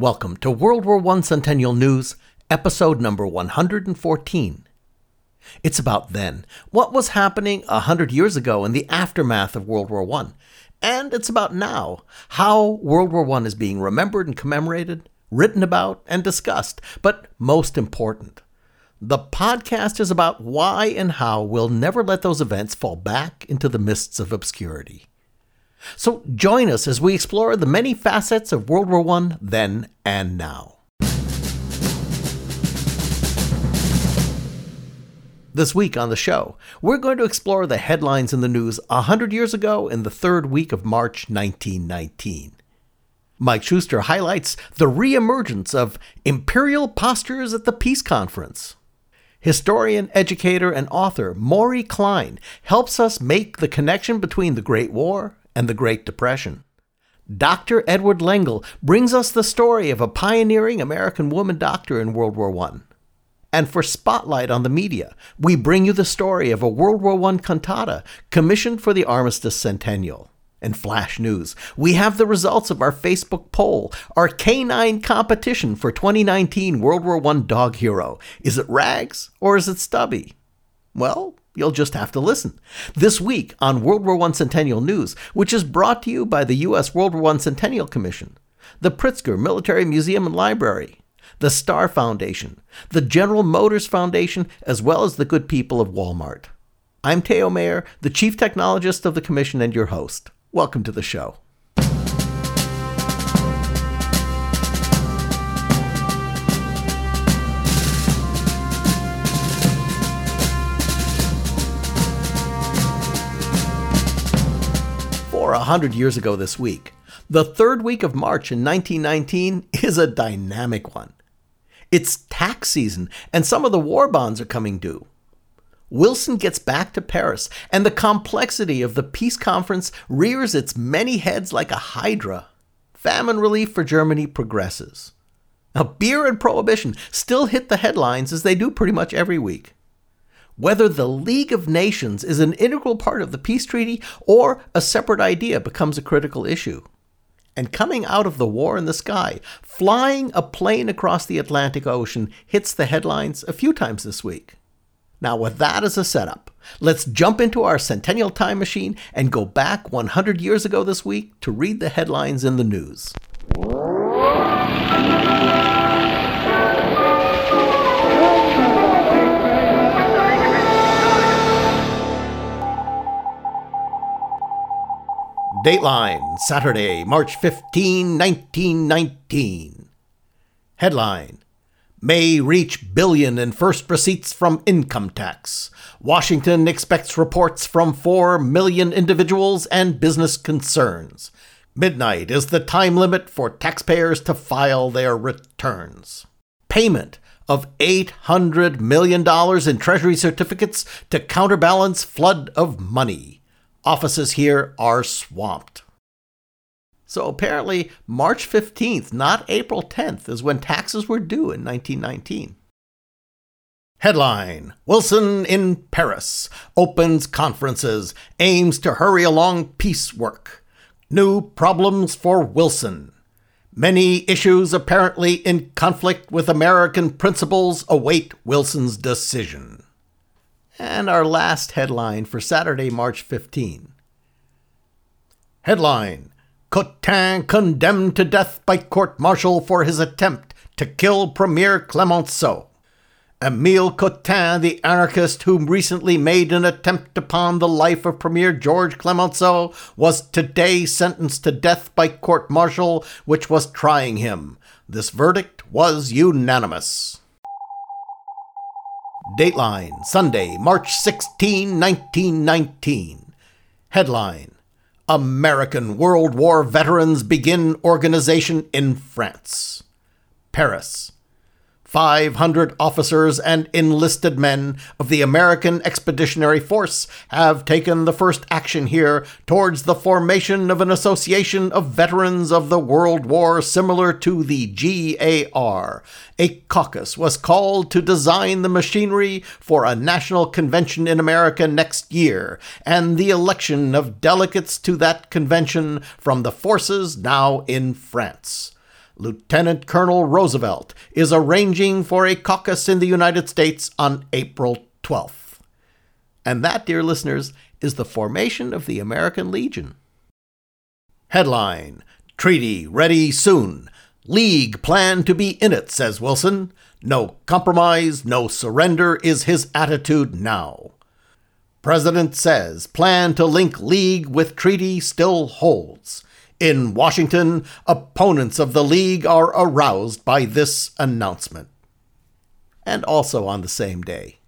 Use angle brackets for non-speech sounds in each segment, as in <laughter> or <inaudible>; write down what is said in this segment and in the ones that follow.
Welcome to World War I Centennial News, episode number 114. It's about then, what was happening a hundred years ago in the aftermath of World War I. And it's about now, how World War I is being remembered and commemorated, written about, and discussed. But most important, the podcast is about why and how we'll never let those events fall back into the mists of obscurity. So join us as we explore the many facets of World War I then and now. This week on the show, we're going to explore the headlines in the news 100 years ago in the third week of March 1919. Mike Schuster highlights the reemergence of imperial postures at the peace conference. Historian, educator, and author Maury Klein helps us make the connection between the Great War and the Great Depression. Dr. Edward Lengel brings us the story of a pioneering American woman doctor in World War I. And for Spotlight on the Media, we bring you the story of a World War I cantata commissioned for the Armistice Centennial. In Flash News, we have the results of our Facebook poll, our canine competition for 2019 World War I Dog Hero. Is it Rags or is it Stubby? Well, You'll just have to listen. This week on World War I Centennial News, which is brought to you by the U.S. World War I Centennial Commission, the Pritzker Military Museum and Library, the Starr Foundation, the General Motors Foundation, as well as the good people of Walmart. I'm Theo Mayer, the Chief Technologist of the Commission and your host. Welcome to the show. Or 100 years ago this week. The third week of March in 1919 is a dynamic one. It's tax season, and some of the war bonds are coming due. Wilson gets back to Paris, and the complexity of the peace conference rears its many heads like a hydra. Famine relief for Germany progresses. Now, beer and prohibition still hit the headlines as they do pretty much every week whether the League of Nations is an integral part of the peace treaty or a separate idea becomes a critical issue. And coming out of the war in the sky, flying a plane across the Atlantic Ocean hits the headlines a few times this week. Now, with that as a setup, let's jump into our Centennial Time Machine and go back 100 years ago this week to read the headlines in the news. Dateline, Saturday, March 15, 1919. Headline May reach billion in first receipts from income tax. Washington expects reports from 4 million individuals and business concerns. Midnight is the time limit for taxpayers to file their returns. Payment of $800 million in Treasury certificates to counterbalance flood of money offices here are swamped. So apparently, March 15th, not April 10th, is when taxes were due in 1919. Headline Wilson in Paris opens conferences, aims to hurry along peace work. New problems for Wilson. Many issues apparently in conflict with American principles await Wilson's decision and our last headline for Saturday, March 15. Headline Cottin condemned to death by court martial for his attempt to kill Premier Clemenceau. Emile Cottin, the anarchist who recently made an attempt upon the life of Premier George Clemenceau, was today sentenced to death by court martial, which was trying him. This verdict was unanimous. Dateline, Sunday, March 16, 1919. Headline American World War veterans begin organization in France. Paris. 500 officers and enlisted men of the American Expeditionary Force have taken the first action here towards the formation of an association of veterans of the World War similar to the GAR. A caucus was called to design the machinery for a national convention in America next year, and the election of delegates to that convention from the forces now in France. Lieutenant Colonel Roosevelt is arranging for a caucus in the United States on April 12th. And that, dear listeners, is the formation of the American Legion. Headline Treaty ready soon. League plan to be in it, says Wilson. No compromise, no surrender is his attitude now. President says plan to link League with treaty still holds. In Washington, opponents of the League are aroused by this announcement. And also on the same day.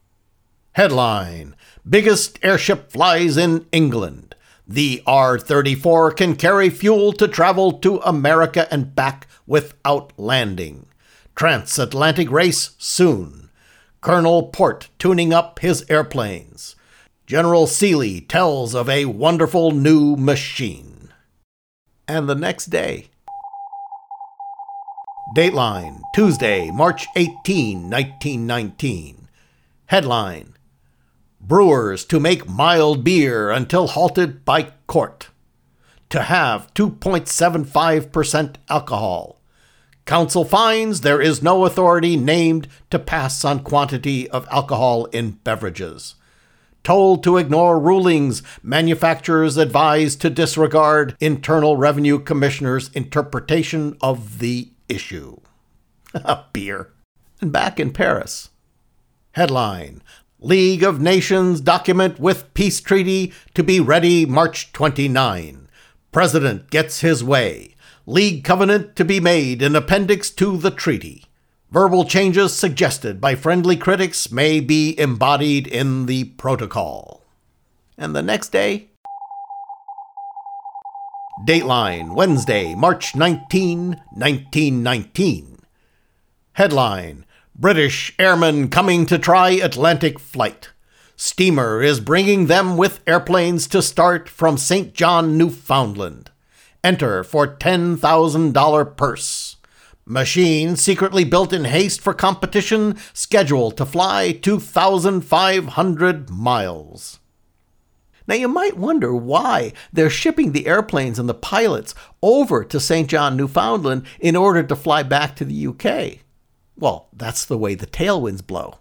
Headline Biggest airship flies in England. The R 34 can carry fuel to travel to America and back without landing. Transatlantic race soon. Colonel Porte tuning up his airplanes. General Seely tells of a wonderful new machine. And the next day. Dateline, Tuesday, March 18, 1919. Headline Brewers to make mild beer until halted by court. To have 2.75% alcohol. Council finds there is no authority named to pass on quantity of alcohol in beverages. Told to ignore rulings, manufacturers advised to disregard Internal Revenue Commissioner's interpretation of the issue. <laughs> A Beer. And back in Paris. Headline League of Nations document with peace treaty to be ready March 29. President gets his way. League covenant to be made in appendix to the treaty. Verbal changes suggested by friendly critics may be embodied in the protocol. And the next day? Dateline, Wednesday, March 19, 1919. Headline British airmen coming to try Atlantic flight. Steamer is bringing them with airplanes to start from St. John, Newfoundland. Enter for $10,000 purse. Machine secretly built in haste for competition, scheduled to fly 2,500 miles. Now, you might wonder why they're shipping the airplanes and the pilots over to St. John, Newfoundland in order to fly back to the UK. Well, that's the way the tailwinds blow.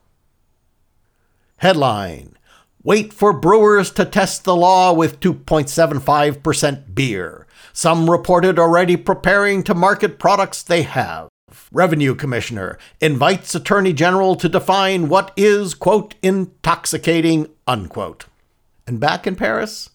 Headline Wait for brewers to test the law with 2.75% beer. Some reported already preparing to market products they have. Revenue Commissioner invites Attorney General to define what is, quote, intoxicating, unquote. And back in Paris?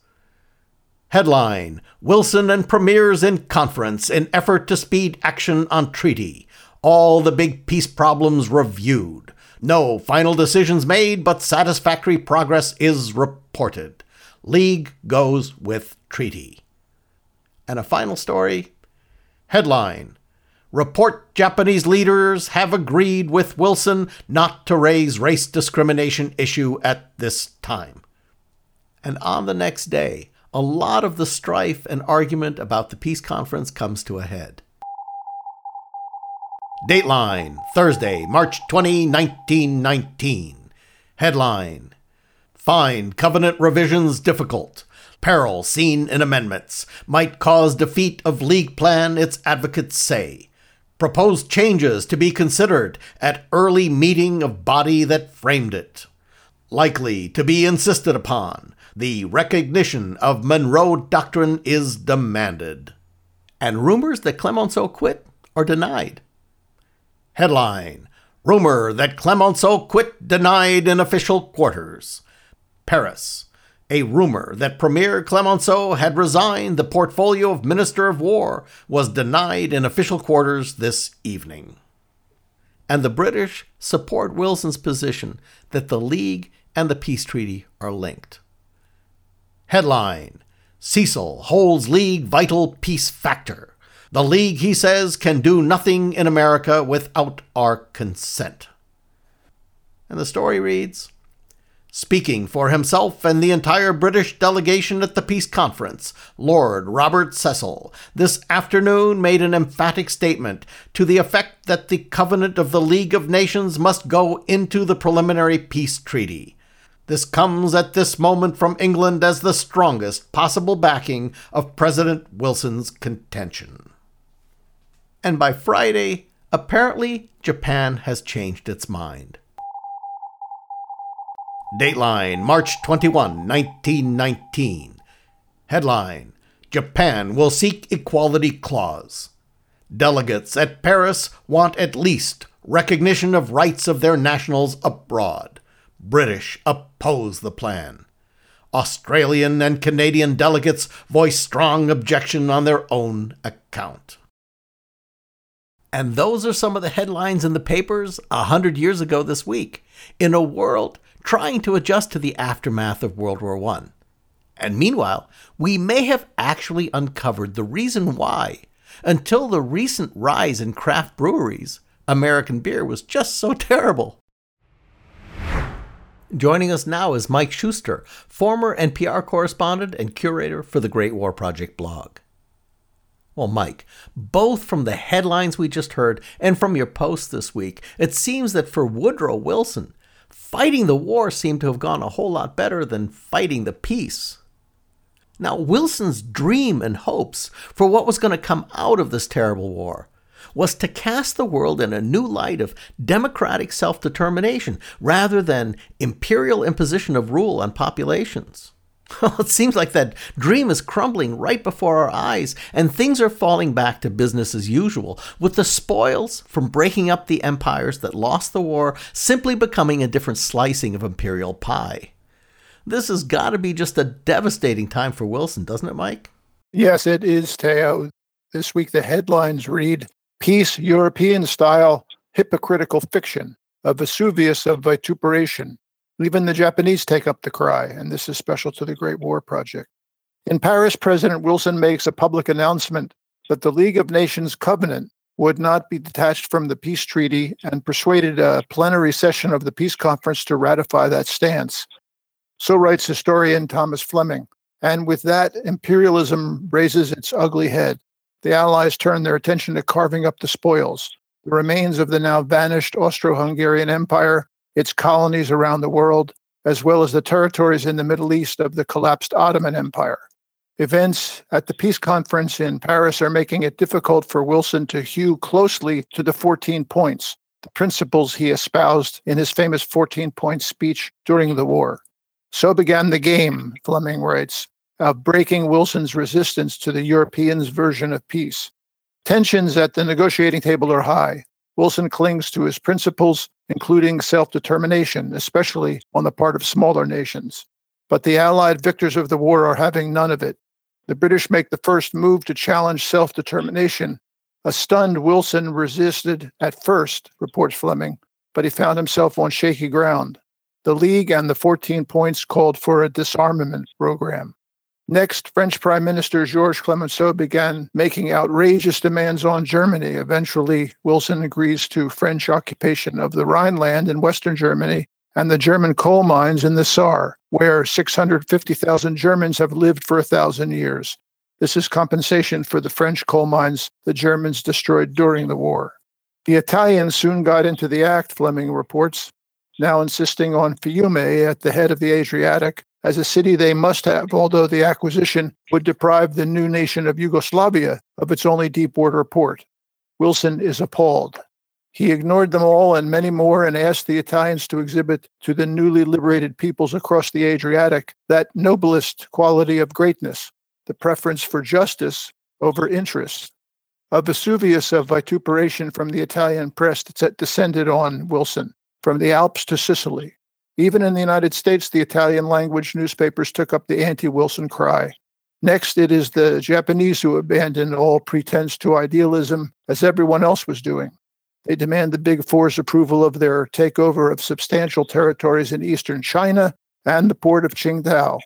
Headline Wilson and Premiers in conference in effort to speed action on treaty. All the big peace problems reviewed. No final decisions made, but satisfactory progress is reported. League goes with treaty. And a final story headline Report Japanese leaders have agreed with Wilson not to raise race discrimination issue at this time. And on the next day, a lot of the strife and argument about the peace conference comes to a head. Dateline, Thursday, March 20, 1919. Headline Find covenant revisions difficult peril seen in amendments might cause defeat of League plan, its advocates say. Proposed changes to be considered at early meeting of body that framed it. Likely to be insisted upon. The recognition of Monroe Doctrine is demanded. And rumors that Clemenceau quit are denied. Headline Rumor that Clemenceau quit denied in official quarters. Paris a rumor that Premier Clemenceau had resigned the portfolio of Minister of War was denied in official quarters this evening. And the British support Wilson's position that the League and the peace treaty are linked. Headline Cecil holds League vital peace factor. The League, he says, can do nothing in America without our consent. And the story reads Speaking for himself and the entire British delegation at the peace conference, Lord Robert Cecil this afternoon made an emphatic statement to the effect that the Covenant of the League of Nations must go into the preliminary peace treaty. This comes at this moment from England as the strongest possible backing of President Wilson's contention. And by Friday, apparently Japan has changed its mind. Dateline, March 21, 1919. Headline Japan will seek equality clause. Delegates at Paris want at least recognition of rights of their nationals abroad. British oppose the plan. Australian and Canadian delegates voice strong objection on their own account. And those are some of the headlines in the papers a hundred years ago this week, in a world trying to adjust to the aftermath of World War I. And meanwhile, we may have actually uncovered the reason why, until the recent rise in craft breweries, American beer was just so <laughs> terrible. Joining us now is Mike Schuster, former NPR correspondent and curator for the Great War Project blog. Well, Mike, both from the headlines we just heard and from your post this week, it seems that for Woodrow Wilson, fighting the war seemed to have gone a whole lot better than fighting the peace. Now, Wilson's dream and hopes for what was going to come out of this terrible war was to cast the world in a new light of democratic self determination rather than imperial imposition of rule on populations. <laughs> Well, it seems like that dream is crumbling right before our eyes, and things are falling back to business as usual, with the spoils from breaking up the empires that lost the war simply becoming a different slicing of imperial pie. This has got to be just a devastating time for Wilson, doesn't it, Mike? Yes, it is, Theo. This week the headlines read Peace, European style, hypocritical fiction, a Vesuvius of vituperation. Even the Japanese take up the cry, and this is special to the Great War Project. In Paris, President Wilson makes a public announcement that the League of Nations covenant would not be detached from the peace treaty and persuaded a plenary session of the peace conference to ratify that stance. So writes historian Thomas Fleming. And with that, imperialism raises its ugly head the Allies turn their attention to carving up the spoils, the remains of the now vanished Austro Hungarian Empire, its colonies around the world, as well as the territories in the Middle East of the collapsed Ottoman Empire. Events at the peace conference in Paris are making it difficult for Wilson to hew closely to the 14 points, the principles he espoused in his famous 14 point speech during the war. So began the game, Fleming writes of breaking Wilson's resistance to the Europeans' version of peace. Tensions at the negotiating table are high. Wilson clings to his principles, including self determination, especially on the part of smaller nations. But the Allied victors of the war are having none of it. The British make the first move to challenge self determination. A stunned Wilson resisted at first, reports Fleming, but he found himself on shaky ground. The League and the 14 points called for a disarmament program. Next, French Prime Minister Georges Clemenceau began making outrageous demands on Germany. Eventually, Wilson agrees to French occupation of the Rhineland in Western Germany and the German coal mines in the Saar, where 650,000 Germans have lived for a thousand years. This is compensation for the French coal mines the Germans destroyed during the war. The Italians soon got into the act, Fleming reports, now insisting on Fiume at the head of the Adriatic as a city they must have, although the acquisition would deprive the new nation of Yugoslavia of its only deep water port. Wilson is appalled. He ignored them all and many more and asked the Italians to exhibit to the newly liberated peoples across the Adriatic that noblest quality of greatness, the preference for justice over interest. A Vesuvius of vituperation from the Italian press descended on Wilson, from the Alps to Sicily. Even in the United States, the Italian language newspapers took up the anti Wilson cry. Next, it is the Japanese who abandoned all pretense to idealism, as everyone else was doing. They demand the Big Four's approval of their takeover of substantial territories in eastern China and the port of Qingdao.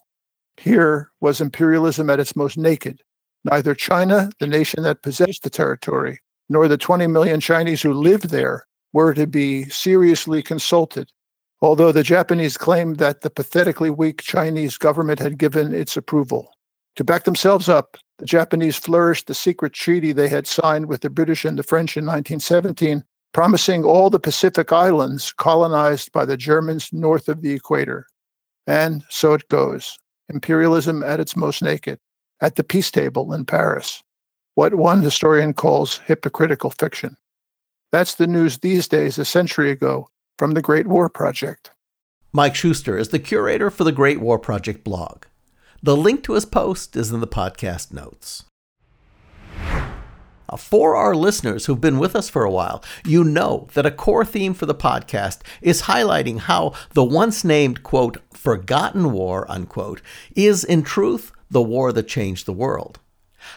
Here was imperialism at its most naked. Neither China, the nation that possessed the territory, nor the 20 million Chinese who lived there were to be seriously consulted although the Japanese claimed that the pathetically weak Chinese government had given its approval. To back themselves up, the Japanese flourished the secret treaty they had signed with the British and the French in 1917, promising all the Pacific islands colonized by the Germans north of the equator. And so it goes imperialism at its most naked, at the peace table in Paris. what one historian calls hypocritical fiction. That's the news these days, a century ago, from the Great War Project. Mike Schuster is the curator for the Great War Project blog. The link to his post is in the podcast notes. For our listeners who've been with us for a while, you know that a core theme for the podcast is highlighting how the once named, quote, forgotten war, unquote, is in truth the war that changed the world.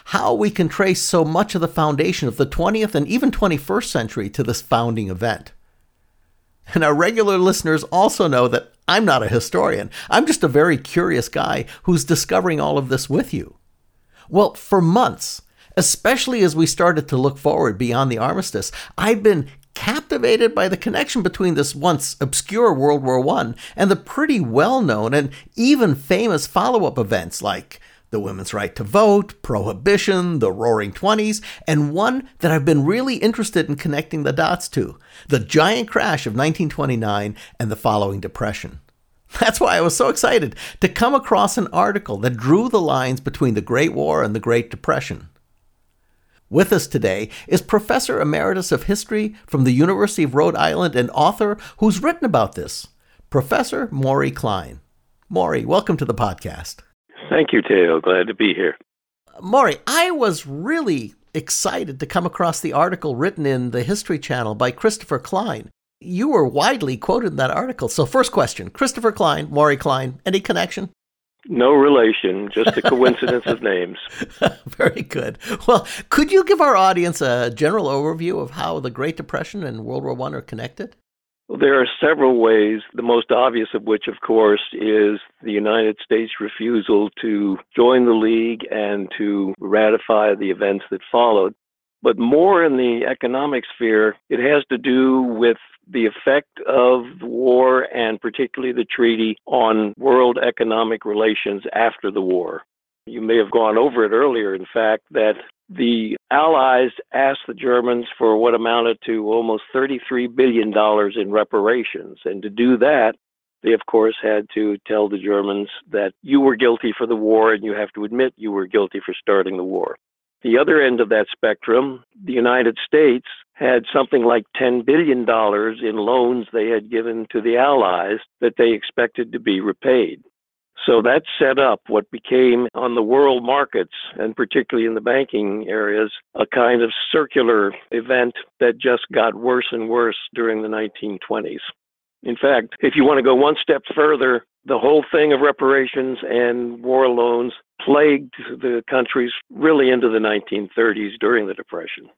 How we can trace so much of the foundation of the 20th and even 21st century to this founding event. And our regular listeners also know that I'm not a historian. I'm just a very curious guy who's discovering all of this with you. Well, for months, especially as we started to look forward beyond the armistice, I've been captivated by the connection between this once obscure World War I and the pretty well known and even famous follow up events like the women's right to vote, prohibition, the roaring 20s, and one that I've been really interested in connecting the dots to the giant crash of 1929 and the following depression. <laughs> That's why I was so excited to come across an article that drew the lines between the Great War and the Great Depression. With us today is Professor Emeritus of History from the University of Rhode Island and author who's written about this, Professor Maury Klein. Maury, welcome to the podcast. Thank you, Theo. Glad to be here. Maury, I was really excited to come across the article written in the History Channel by Christopher Klein. You were widely quoted in that article. So, first question Christopher Klein, Maury Klein, any connection? No relation, just a coincidence of names. <laughs> Very good. Well, could you give our audience a general overview of how the Great Depression and World War I are connected? There are several ways, the most obvious of which, of course, is the United States' refusal to join the League and to ratify the events that followed. But more in the economic sphere, it has to do with the effect of the war and particularly the treaty on world economic relations after the war. You may have gone over it earlier, in fact, that the Allies asked the Germans for what amounted to almost $33 billion in reparations. And to do that, they, of course, had to tell the Germans that you were guilty for the war and you have to admit you were guilty for starting the war. The other end of that spectrum, the United States had something like $10 billion in loans they had given to the Allies that they expected to be repaid. So that set up what became on the world markets, and particularly in the banking areas, a kind of circular event that just got worse and worse during the 1920s. In fact, if you want to go one step further, the whole thing of reparations and war loans plagued the countries really into the 1930s during the Depression.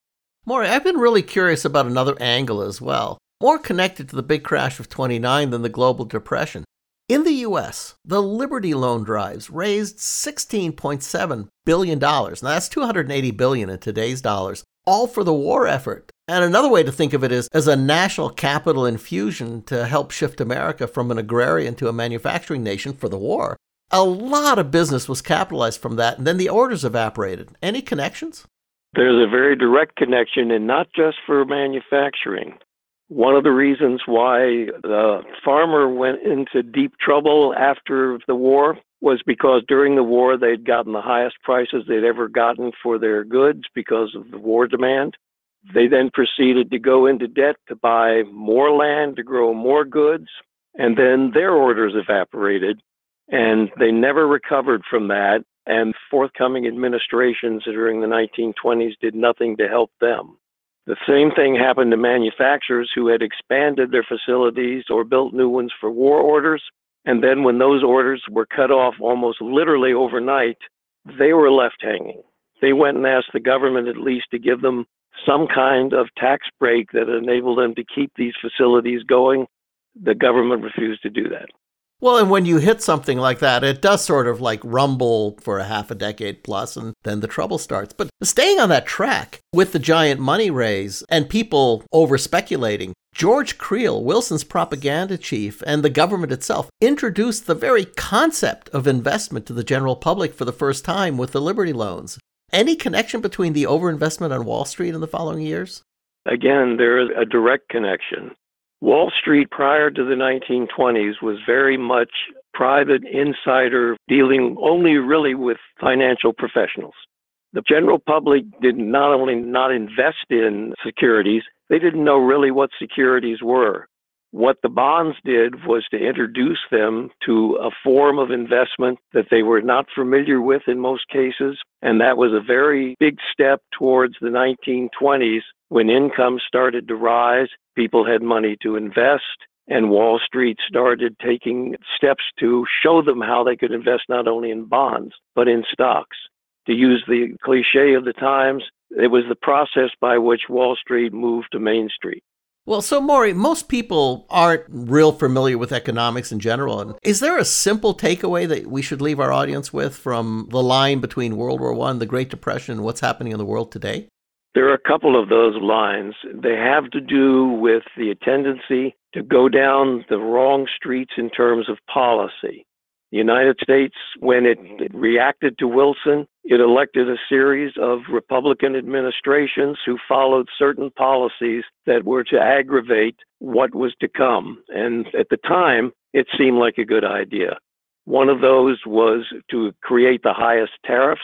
Maury, I've been really curious about another angle as well, more connected to the big crash of 29 than the global depression. In the US, the Liberty loan drives raised $16.7 billion. Now that's 280 billion in today's dollars, all for the war effort. And another way to think of it is as a national capital infusion to help shift America from an agrarian to a manufacturing nation for the war. A lot of business was capitalized from that, and then the orders evaporated. Any connections? There's a very direct connection, and not just for manufacturing. One of the reasons why the farmer went into deep trouble after the war was because during the war they'd gotten the highest prices they'd ever gotten for their goods because of the war demand. They then proceeded to go into debt to buy more land to grow more goods, and then their orders evaporated, and they never recovered from that. And forthcoming administrations during the 1920s did nothing to help them. The same thing happened to manufacturers who had expanded their facilities or built new ones for war orders. And then when those orders were cut off almost literally overnight, they were left hanging. They went and asked the government at least to give them some kind of tax break that enabled them to keep these facilities going. The government refused to do that. Well, and when you hit something like that, it does sort of like rumble for a half a decade plus, and then the trouble starts. But staying on that track with the giant money raise and people over speculating, George Creel, Wilson's propaganda chief, and the government itself introduced the very concept of investment to the general public for the first time with the Liberty loans. Any connection between the overinvestment on Wall Street in the following years? Again, there is a direct connection. Wall Street prior to the 1920s was very much private insider dealing only really with financial professionals. The general public did not only not invest in securities, they didn't know really what securities were. What the bonds did was to introduce them to a form of investment that they were not familiar with in most cases. And that was a very big step towards the 1920s when income started to rise, people had money to invest, and Wall Street started taking steps to show them how they could invest not only in bonds, but in stocks. To use the cliche of the times, it was the process by which Wall Street moved to Main Street. Well, so Maury, most people aren't real familiar with economics in general. And is there a simple takeaway that we should leave our audience with from the line between World War One, the Great Depression, and what's happening in the world today? There are a couple of those lines. They have to do with the tendency to go down the wrong streets in terms of policy. The United States, when it, it, reacted to Wilson, it elected a series of Republican administrations who followed certain policies that were to aggravate what was to come. And at the time, it seemed like a good idea. One of those was to create the highest tariffs,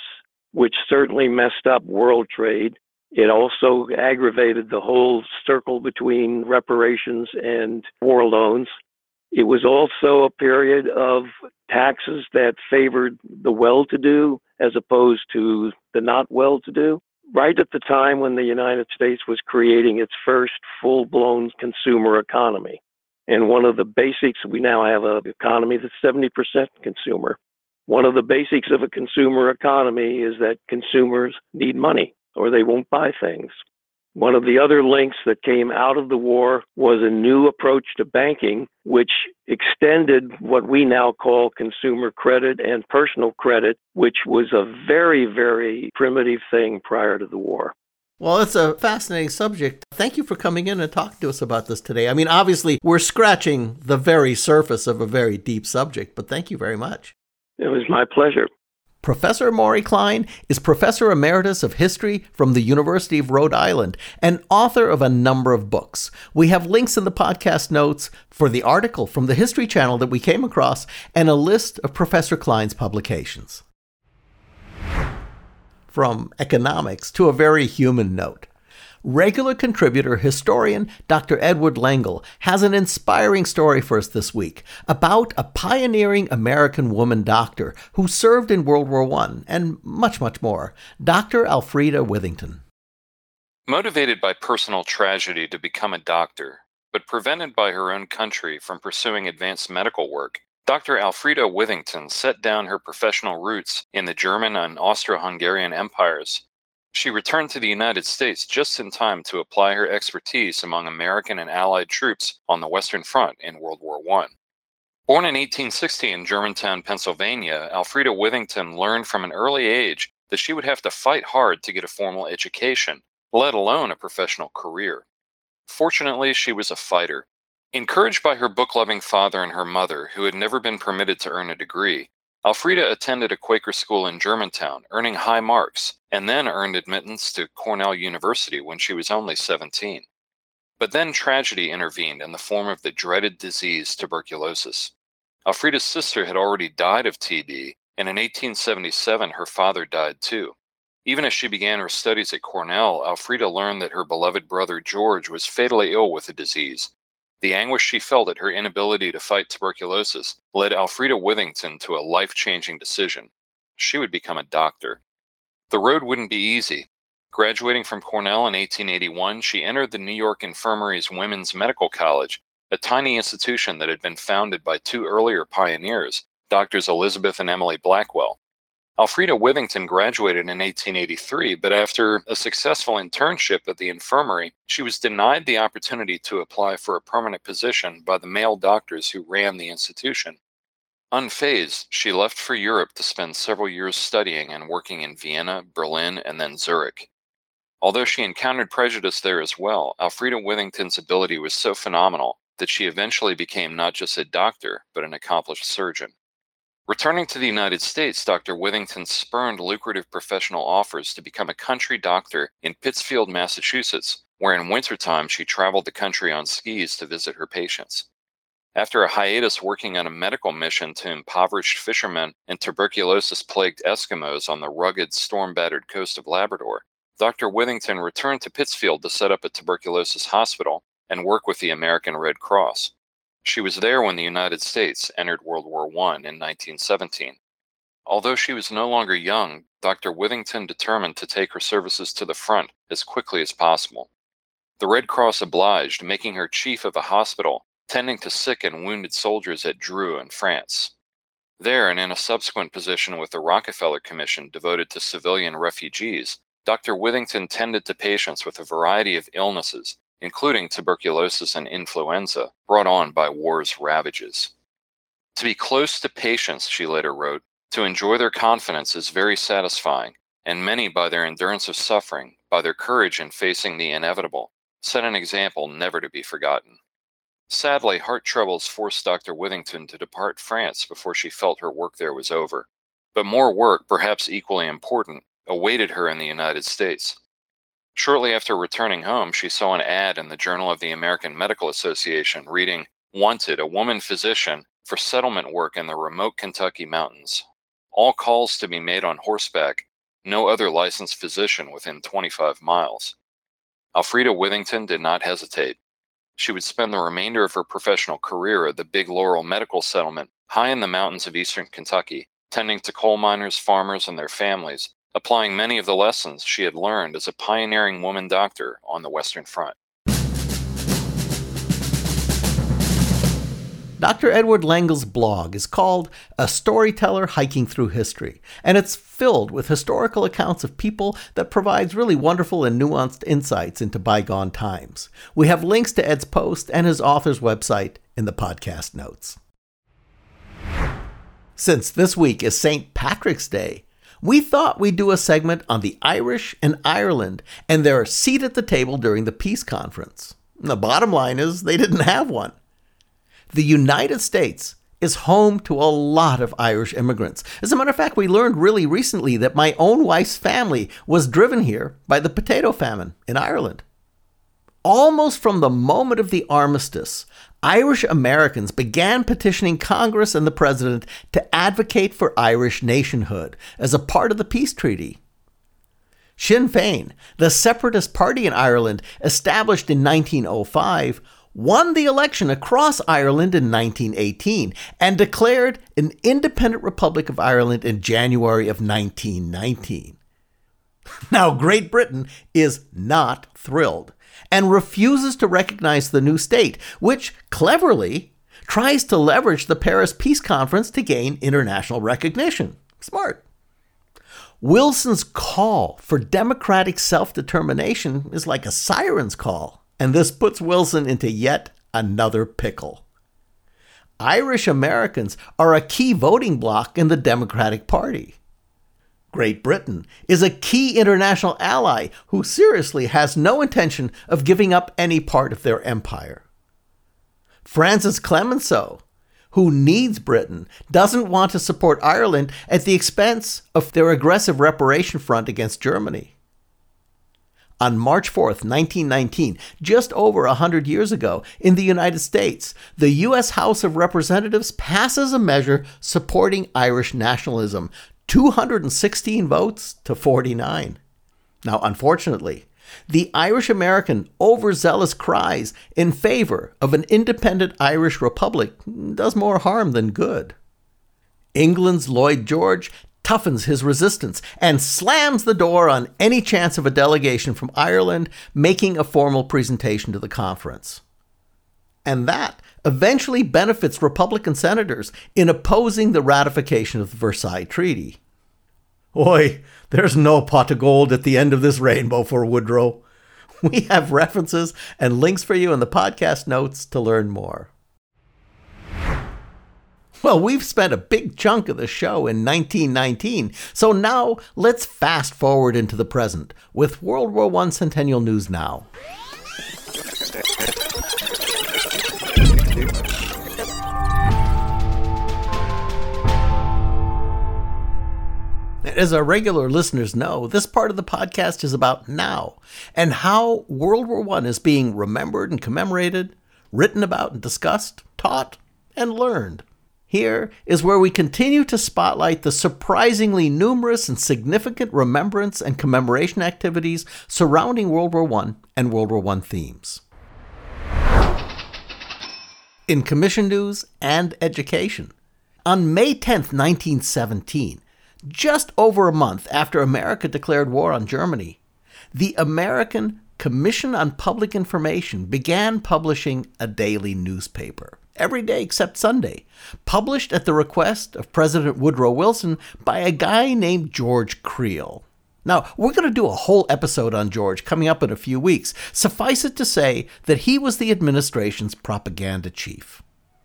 which certainly messed up world trade. It also aggravated the whole circle between reparations and war loans. It was also a period of taxes that favored the well to do as opposed to the not well to do. Right at the time when the United States was creating its first full blown consumer economy. And one of the basics, we now have an economy that's 70% consumer. One of the basics of a consumer economy is that consumers need money or they won't buy things. One of the other links that came out of the war was a new approach to banking, which extended what we now call consumer credit and personal credit, which was a very, very primitive thing prior to the war. Well, it's a fascinating subject. Thank you for coming in and talking to us about this today. I mean, obviously, we're scratching the very surface of a very deep subject, but thank you very much. It was my pleasure. Professor Maury Klein is Professor Emeritus of History from the University of Rhode Island and author of a number of books. We have links in the podcast notes for the article from the History Channel that we came across and a list of Professor Klein's publications. From economics to a very human note. Regular contributor historian Dr. Edward Lengel has an inspiring story for us this week about a pioneering American woman doctor who served in World War I and much, much more. Dr. Alfreda Withington. Motivated by personal tragedy to become a doctor, but prevented by her own country from pursuing advanced medical work, Dr. Alfreda Withington set down her professional roots in the German and Austro Hungarian empires she returned to the United States just in time to apply her expertise among American and Allied troops on the Western Front in World War I. Born in 1860 in Germantown, Pennsylvania, Alfreda Withington learned from an early age that she would have to fight hard to get a formal education, let alone a professional career. Fortunately, she was a fighter. Encouraged by her book loving father and her mother, who had never been permitted to earn a degree, Alfreda attended a Quaker school in Germantown, earning high marks, and then earned admittance to Cornell University when she was only 17. But then tragedy intervened in the form of the dreaded disease tuberculosis. Alfreda's sister had already died of TB, and in 1877 her father died too. Even as she began her studies at Cornell, Alfreda learned that her beloved brother George was fatally ill with the disease the anguish she felt at her inability to fight tuberculosis led Alfreda Withington to a life changing decision. She would become a doctor. The road wouldn't be easy. Graduating from Cornell in 1881, she entered the New York Infirmary's Women's Medical College, a tiny institution that had been founded by two earlier pioneers, Doctors Elizabeth and Emily Blackwell. Alfreda Withington graduated in 1883, but after a successful internship at the infirmary, she was denied the opportunity to apply for a permanent position by the male doctors who ran the institution. Unfazed, she left for Europe to spend several years studying and working in Vienna, Berlin, and then Zurich. Although she encountered prejudice there as well, Alfreda Withington's ability was so phenomenal that she eventually became not just a doctor, but an accomplished surgeon. Returning to the United States, Dr. Withington spurned lucrative professional offers to become a country doctor in Pittsfield, Massachusetts, where in wintertime she traveled the country on skis to visit her patients. After a hiatus working on a medical mission to impoverished fishermen and tuberculosis plagued Eskimos on the rugged, storm battered coast of Labrador, Dr. Withington returned to Pittsfield to set up a tuberculosis hospital and work with the American Red Cross. She was there when the United States entered World War I in 1917. Although she was no longer young, Dr. Withington determined to take her services to the front as quickly as possible. The Red Cross obliged, making her chief of a hospital tending to sick and wounded soldiers at Dreux in France. There, and in a subsequent position with the Rockefeller Commission devoted to civilian refugees, Dr. Withington tended to patients with a variety of illnesses, including tuberculosis and influenza, brought on by war's ravages. To be close to patients, she later wrote, to enjoy their confidence is very satisfying, and many, by their endurance of suffering, by their courage in facing the inevitable, set an example never to be forgotten. Sadly, heart troubles forced Dr. Withington to depart France before she felt her work there was over. But more work, perhaps equally important, awaited her in the United States. Shortly after returning home, she saw an ad in the Journal of the American Medical Association reading, Wanted, a woman physician for settlement work in the remote Kentucky mountains. All calls to be made on horseback, no other licensed physician within 25 miles. Alfreda Withington did not hesitate. She would spend the remainder of her professional career at the Big Laurel Medical Settlement, high in the mountains of eastern Kentucky, tending to coal miners, farmers, and their families, applying many of the lessons she had learned as a pioneering woman doctor on the Western Front. Dr. Edward Lengel's blog is called A Storyteller Hiking Through History, and it's filled with historical accounts of people that provides really wonderful and nuanced insights into bygone times. We have links to Ed's post and his author's website in the podcast notes. Since this week is St. Patrick's Day, we thought we'd do a segment on the Irish and Ireland and their seat at the table during the peace conference. The bottom line is they didn't have one. The United States is home to a lot of Irish immigrants. As a matter of fact, we learned really recently that my own wife's family was driven here by the potato famine in Ireland. Almost from the moment of the armistice, Irish Americans began petitioning Congress and the President to advocate for Irish nationhood as a part of the peace treaty. Sinn Féin, the separatist party in Ireland established in 1905, won the election across Ireland in 1918 and declared an independent Republic of Ireland in January of 1919. Now, Great Britain is not thrilled and refuses to recognize the new state, which cleverly tries to leverage the Paris Peace Conference to gain international recognition. Smart. Wilson's call for democratic self determination is like a siren's call and this puts Wilson into yet another pickle. Irish Americans are a key voting bloc in the Democratic Party. Great Britain is a key international ally who seriously has no intention of giving up any part of their empire. France's Clemenceau, who needs Britain, doesn't want to support Ireland at the expense of their aggressive reparation front against Germany. On March 4, 1919, just over a 100 years ago, in the United States, the U.S. House of Representatives passes a measure supporting Irish nationalism 216 votes to 49. Now, unfortunately, the Irish American overzealous cries in favor of an independent Irish republic does more harm than good. England's Lloyd George toughens his resistance and slams the door on any chance of a delegation from Ireland making a formal presentation to the conference. And that eventually benefits Republican senators in opposing the ratification of the Versailles Treaty. Oi, there's no pot of gold at the end of this rainbow for Woodrow. We have references and links for you in the podcast notes to learn more. Well, we've spent a big chunk of the show in 1919, so now let's fast forward into the present with World War I Centennial News Now. As our regular listeners know, this part of the podcast is about now and how World War I is being remembered and commemorated, written about and discussed taught, and learned. Here is where we continue to spotlight the surprisingly numerous and significant remembrance and commemoration activities surrounding World War I and World War I themes. In commission news and education, on May 10, 1917, just over a month after America declared war on Germany, the American Commission on Public Information began publishing a daily newspaper every day except Sunday, published at the request of President Woodrow Wilson by a guy named George Creel. Now, we're going to do a whole episode on George coming up in a few weeks. Suffice it to say that he was the administration's propaganda chief.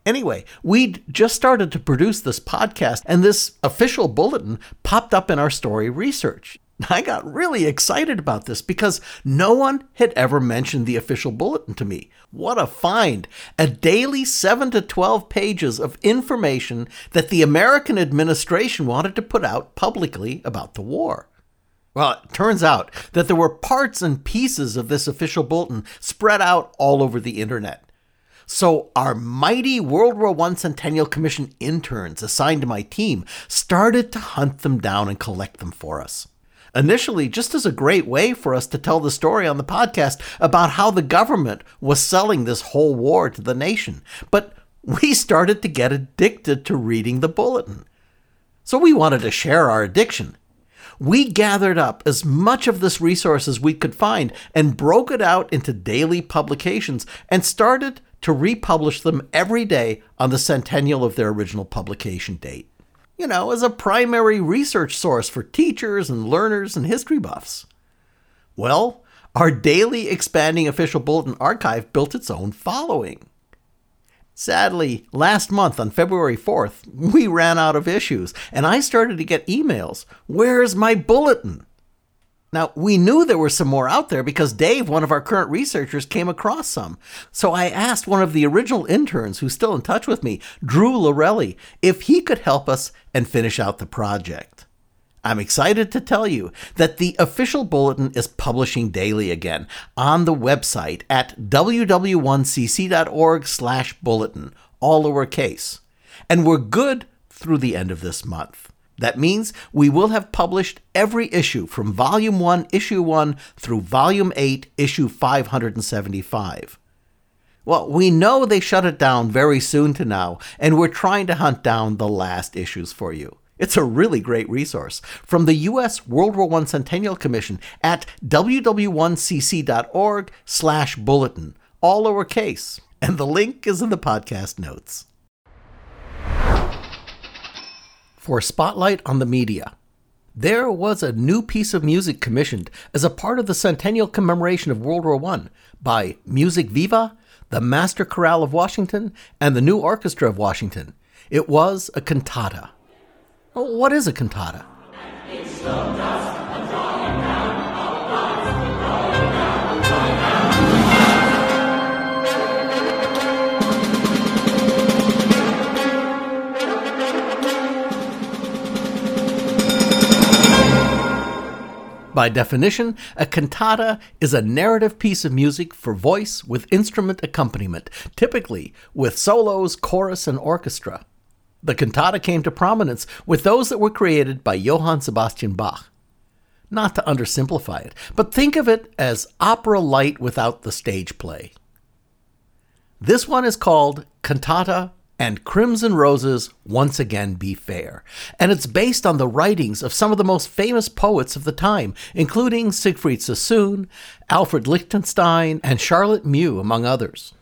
Anyway, we'd just started to produce this podcast, and this official bulletin popped up in our story research. I got really excited about this because no one had ever mentioned the official bulletin to me. What a find! A daily 7 to 12 pages of information that the American administration wanted to put out publicly about the war. Well, it turns out that there were parts and pieces of this official bulletin spread out all over the internet. So, our mighty World War I Centennial Commission interns assigned to my team started to hunt them down and collect them for us initially just as a great way for us to tell the story on the podcast about how the government was selling this whole war to the nation. But we started to get addicted to reading the bulletin. So we wanted to share our addiction. We gathered up as much of this resource as we could find and broke it out into daily publications and started to republish them every day on the centennial of their original publication date you know, as a primary research source for teachers and learners and history buffs. Well, our daily expanding official bulletin archive built its own following. Sadly, last month on February 4th, we ran out of issues, and I started to get emails. Where's my bulletin? Now, we knew there were some more out there because Dave, one of our current researchers, came across some. So I asked one of the original interns who's still in touch with me, Drew Lorelli, if he could help us and finish out the project. I'm excited to tell you that the official bulletin is publishing daily again on the website at ww1cc.org/bulletin, all lowercase. And we're good through the end of this month. That means we will have published every issue from Volume 1, Issue 1 through Volume 8, Issue 575. Well, we know they shut it down very soon to now, and we're trying to hunt down the last issues for you. It's a really great resource from the U.S. World War I Centennial Commission at ww1cc.org slash bulletin, all lowercase, and the link is in the podcast notes for Spotlight on the Media. There was a new piece of music commissioned as a part of the centennial commemoration of World War I by Musica Viva, the Master Chorale of Washington, and the New Orchestra of Washington. It was a cantata. what is a cantata? By definition, a cantata is a narrative piece of music for voice with instrument accompaniment, typically with solos, chorus, and orchestra. The cantata came to prominence with those that were created by Johann Sebastian Bach. Not to undersimplify it, but think of it as opera light without the stage play. This one is called Cantata and Crimson Roses Once Again Be Fair. And it's based on the writings of some of the most famous poets of the time, including Siegfried Sassoon, Alfred Lichtenstein, and Charlotte Mew, among others.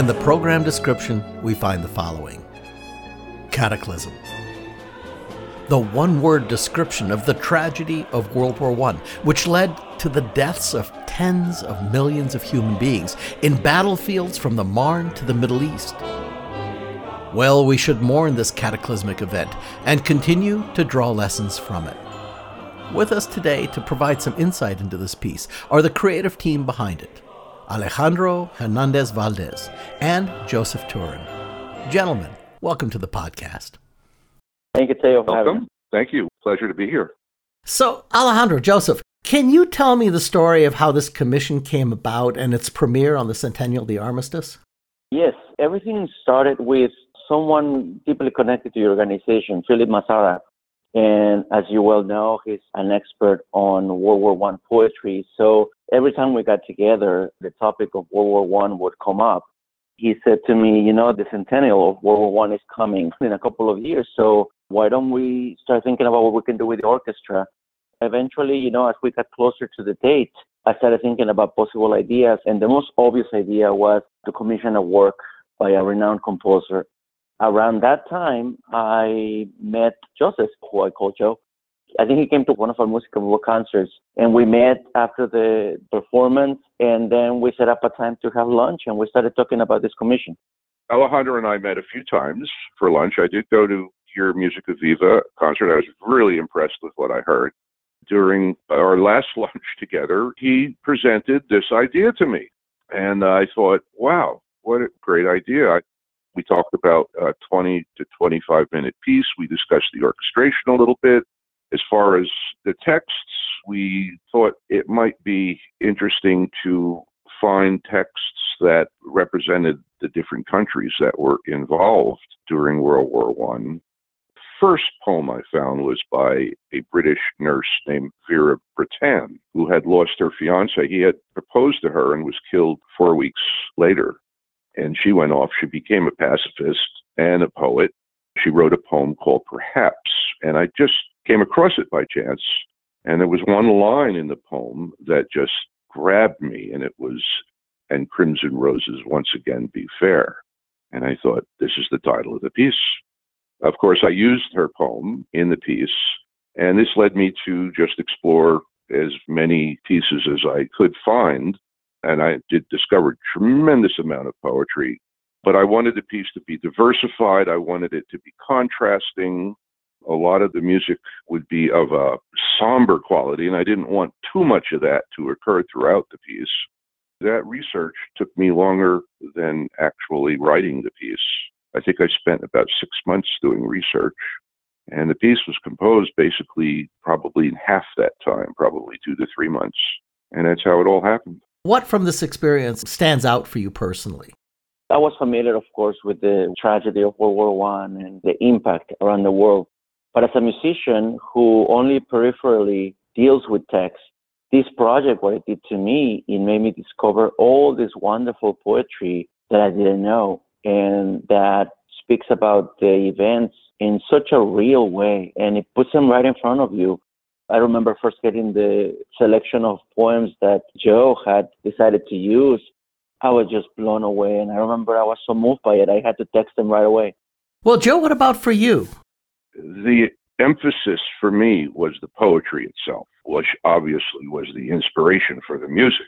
In the program description, we find the following Cataclysm. The one word description of the tragedy of World War I, which led to the deaths of tens of millions of human beings in battlefields from the Marne to the Middle East. Well, we should mourn this cataclysmic event and continue to draw lessons from it. With us today to provide some insight into this piece are the creative team behind it Alejandro Hernandez Valdez, and Joseph Turrin. Gentlemen, welcome to the podcast. Thank you, Theo, for having Welcome. Thank you. Pleasure to be here. So, Alejandro, Joseph, can you tell me the story of how this commission came about and its premiere on the centennial of the armistice? Yes, everything started with someone deeply connected to your organization, Philip Mazara. And as you well know, he's an expert on World War One poetry. So every time we got together, the topic of World War One would come up. He said to me, you know, the centennial of World War One is coming <laughs> in a couple of years. So why don't we start thinking about what we can do with the orchestra? Eventually, you know, as we got closer to the date, I started thinking about possible ideas. And the most obvious idea was to commission a work by a renowned composer around that time, I met Joseph, who I call Joe. I think he came to one of our Musica Viva concerts, and we met after the performance, and then we set up a time to have lunch, and we started talking about this commission. Alejandro and I met a few times for lunch. I did go to your Musica Viva concert. I was really impressed with what I heard. During our last <laughs> lunch together, he presented this idea to me. And I thought, wow, what a great idea. I, we talked about a 20 to 25 minute piece. We discussed the orchestration a little bit. As far as the texts, we thought it might be interesting to find texts that represented the different countries that were involved during World War One. First poem I found was by a British nurse named Vera Brittain, who had lost her fiance. He had proposed to her and was killed four weeks later. And she went off. She became a pacifist and a poet. She wrote a poem called Perhaps. And I just came across it by chance. And there was one line in the poem that just grabbed me, and it was, and Crimson Roses once again be fair. And I thought, this is the title of the piece. Of course, I used her poem in the piece, and this led me to just explore as many pieces as I could find. And I did discover tremendous amount of poetry, but I wanted the piece to be diversified. I wanted it to be contrasting. A lot of the music would be of a somber quality, and I didn't want too much of that to occur throughout the piece. That research took me longer than actually writing the piece. I think I spent about six months doing research. And the piece was composed basically probably in half that time, probably two to three months. And that's how it all happened. What from this experience stands out for you personally? I was familiar, of course, with the tragedy of World War One and the impact around the world. But as a musician who only peripherally deals with text, this project, what it did to me, it made me discover all this wonderful poetry that I didn't know and that speaks about the events in such a real way and it puts them right in front of you. I remember first getting the selection of poems that Joe had decided to use. I was just blown away and I remember I was so moved by it. I had to text him right away. Well, Joe, what about for you? The emphasis for me was the poetry itself, which obviously was the inspiration for the music.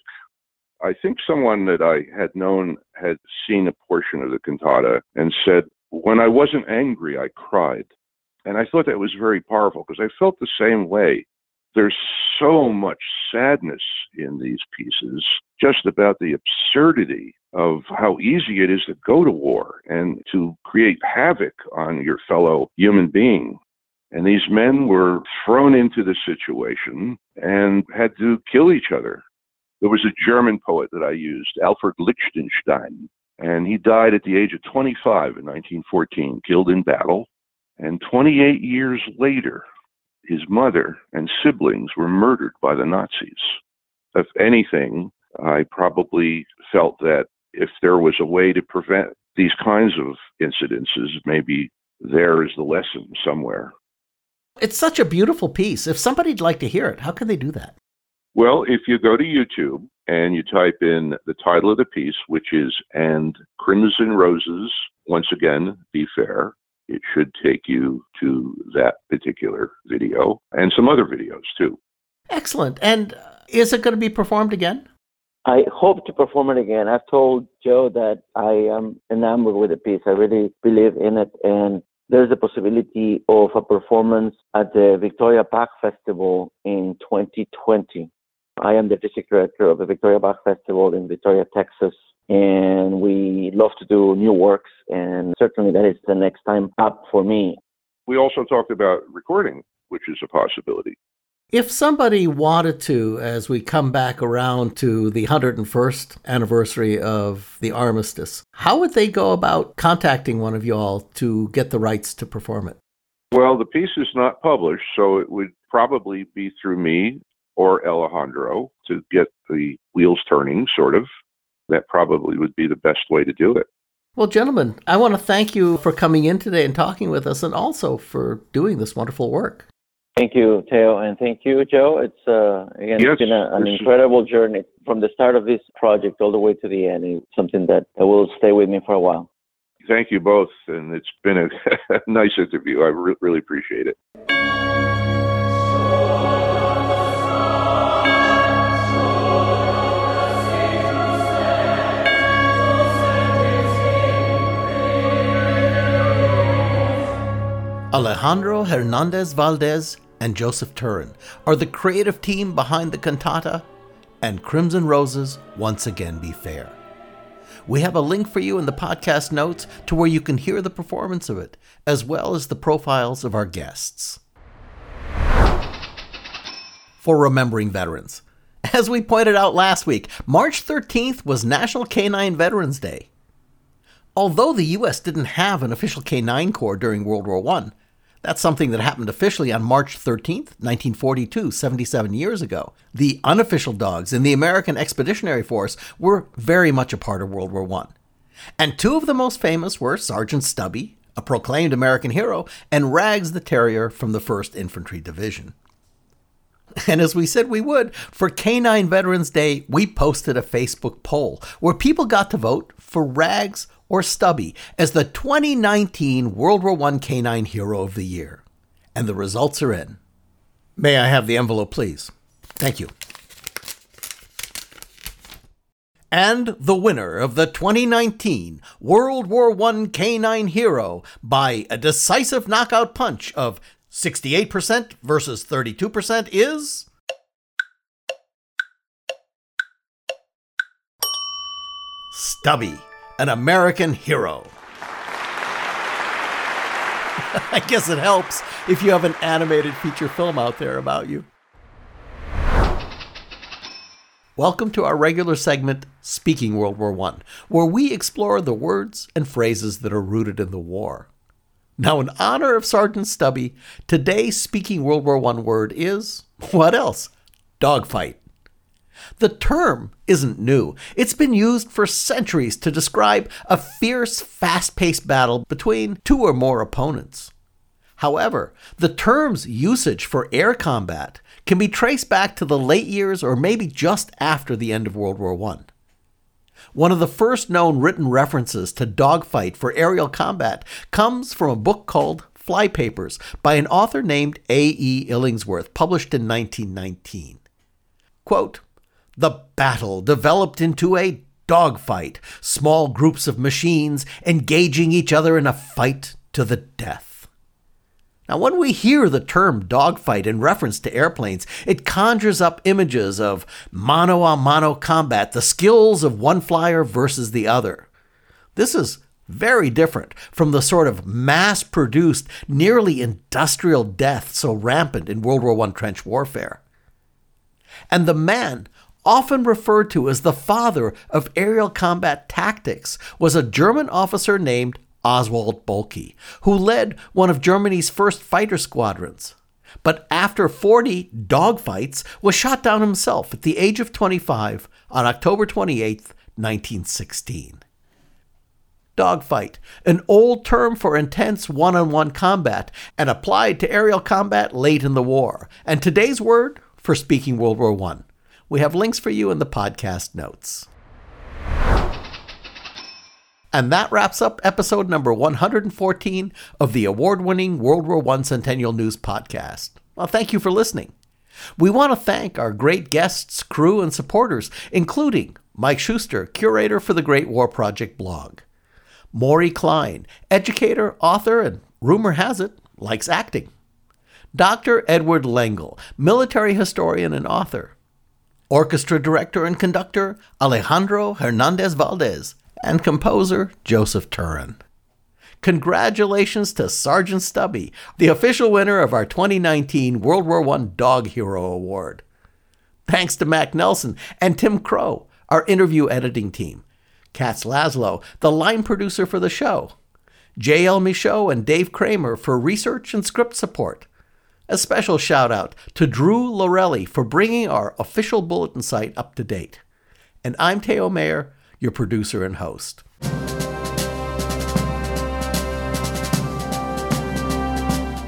I think someone that I had known had seen a portion of the cantata and said, When I wasn't angry, I cried. And I thought that was very powerful because I felt the same way. There's so much sadness in these pieces, just about the absurdity of how easy it is to go to war and to create havoc on your fellow human being. And these men were thrown into the situation and had to kill each other. There was a German poet that I used, Alfred Lichtenstein, and he died at the age of 25 in 1914, killed in battle. And 28 years later, his mother and siblings were murdered by the Nazis. If anything, I probably felt that if there was a way to prevent these kinds of incidences, maybe there is the lesson somewhere. It's such a beautiful piece. If somebody'd like to hear it, how can they do that? Well, if you go to YouTube and you type in the title of the piece, which is And Crimson Roses, once again, be fair, it should take you to that particular video and some other videos too. Excellent. And uh, is it going to be performed again? I hope to perform it again. I've told Joe that I am enamored with the piece. I really believe in it. And there's a possibility of a performance at the Victoria Bach Festival in 2020. I am the district director of the Victoria Bach Festival in Victoria, Texas. And we love to do new works, and certainly that is the next time up for me. We also talked about recording, which is a possibility. If somebody wanted to, as we come back around to the 101st anniversary of the armistice, how would they go about contacting one of y'all to get the rights to perform it? Well, the piece is not published, so it would probably be through me or Alejandro to get the wheels turning, sort of. That probably would be the best way to do it. Well, gentlemen, I want to thank you for coming in today and talking with us and also for doing this wonderful work. Thank you, Theo, and thank you, Joe. It's uh, again, yes, it's been a, an incredible journey from the start of this project all the way to the end. It's something that will stay with me for a while. Thank you both, and it's been a <laughs> nice interview. I re- really appreciate it. Alejandro Hernandez Valdez and Joseph Turrin are the creative team behind the cantata, and Crimson Roses once again be fair. We have a link for you in the podcast notes to where you can hear the performance of it, as well as the profiles of our guests. For Remembering Veterans. As we pointed out last week, March 13th was National Canine Veterans Day. Although the U.S. didn't have an official K9 Corps during World War I, that's something that happened officially on March 13th, 1942, 77 years ago. The unofficial dogs in the American Expeditionary Force were very much a part of World War I. And two of the most famous were Sergeant Stubby, a proclaimed American hero, and Rags the Terrier from the 1st Infantry Division. And as we said we would, for Canine Veterans Day, we posted a Facebook poll where people got to vote for Rags or Stubby as the 2019 World War I Canine Hero of the Year. And the results are in. May I have the envelope, please? Thank you. And the winner of the 2019 World War I Canine Hero by a decisive knockout punch of 68% versus 32% is. Stubby an American hero. <laughs> I guess it helps if you have an animated feature film out there about you. Welcome to our regular segment, Speaking World War I, where we explore the words and phrases that are rooted in the war. Now, in honor of Sergeant Stubby, today's Speaking World War I word is what else? Dogfight. The term isn't new. It's been used for centuries to describe a fierce, fast paced battle between two or more opponents. However, the term's usage for air combat can be traced back to the late years or maybe just after the end of World War I. One of the first known written references to dogfight for aerial combat comes from a book called Flypapers by an author named A. E. Illingsworth, published in 1919. Quote, the battle developed into a dogfight, small groups of machines engaging each other in a fight to the death. Now, when we hear the term dogfight in reference to airplanes, it conjures up images of mano a mano combat, the skills of one flyer versus the other. This is very different from the sort of mass produced, nearly industrial death so rampant in World War I trench warfare. And the man often referred to as the father of aerial combat tactics, was a German officer named Oswald Boelcke, who led one of Germany's first fighter squadrons. But after 40 dogfights, was shot down himself at the age of 25 on October 28, 1916. Dogfight, an old term for intense one on one combat and applied to aerial combat late in the war, and today's word for speaking World War I. We have links for you in the podcast notes. And that wraps up episode number 114 of the award winning World War I Centennial News Podcast. Well, thank you for listening. We want to thank our great guests, crew, and supporters, including Mike Schuster, curator for the Great War Project blog, Maury Klein, educator, author, and rumor has it, likes acting, Dr. Edward Lengel, military historian and author, orchestra director and conductor Alejandro Hernandez Valdez, and composer Joseph Turrin. Congratulations to Sergeant Stubby, the official winner of our 2019 World War I Dog Hero Award. Thanks to Mac Nelson and Tim Crow, our interview editing team. Katz Laszlo, the line producer for the show. J.L. Michaud and Dave Kramer for research and script support. A special shout out to Drew Lorelli for bringing our official bulletin site up to date. And I'm Theo Mayer, your producer and host.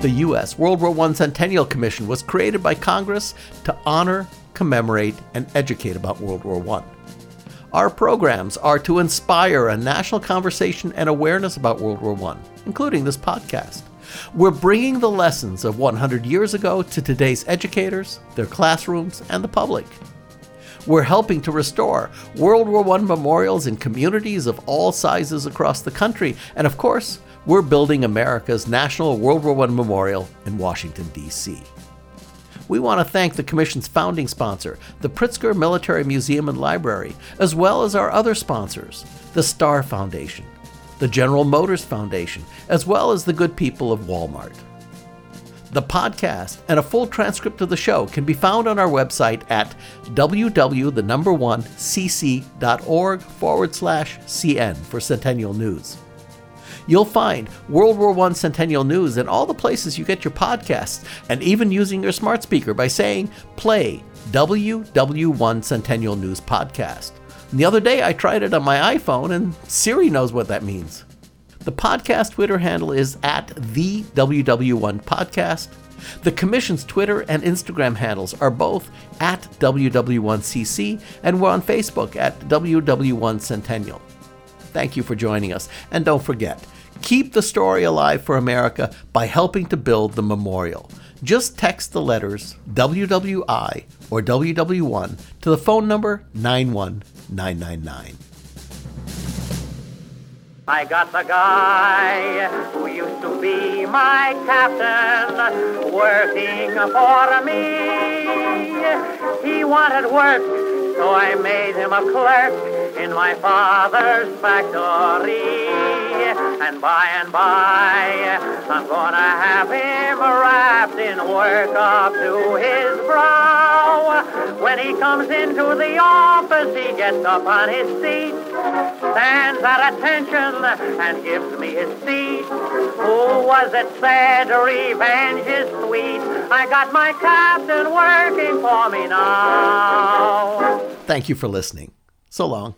The U.S. World War I Centennial Commission was created by Congress to honor, commemorate, and educate about World War I. Our programs are to inspire a national conversation and awareness about World War I, including this podcast. We're bringing the lessons of 100 years ago to today's educators, their classrooms, and the public. We're helping to restore World War I memorials in communities of all sizes across the country, and of course, we're building America's National World War I Memorial in Washington, D.C. We want to thank the Commission's founding sponsor, the Pritzker Military Museum and Library, as well as our other sponsors, the Starr Foundation, the General Motors Foundation, as well as the good people of Walmart. The podcast and a full transcript of the show can be found on our website at www.the1cc.org forward slash CN for Centennial News. You'll find World War I Centennial News in all the places you get your podcasts, and even using your smart speaker by saying, Play WW1 Centennial News Podcast. And the other day I tried it on my iPhone, and Siri knows what that means. The podcast Twitter handle is at the WW1 Podcast. The Commission's Twitter and Instagram handles are both at WW1CC, and we're on Facebook at WW1 Centennial. Thank you for joining us, and don't forget, Keep the story alive for America by helping to build the memorial. Just text the letters WWI or WW1 to the phone number 91999. I got the guy who used to be my captain working for me. He wanted work, so I made him a clerk in my father's factory and by and by I'm gonna have him wrapped in work up to his brow. When he comes into the office, he gets up on his seat, stands at attention, and gives me his seat. Who was it said revenge is sweet? I got my captain working for me now. Thank you for listening. So long.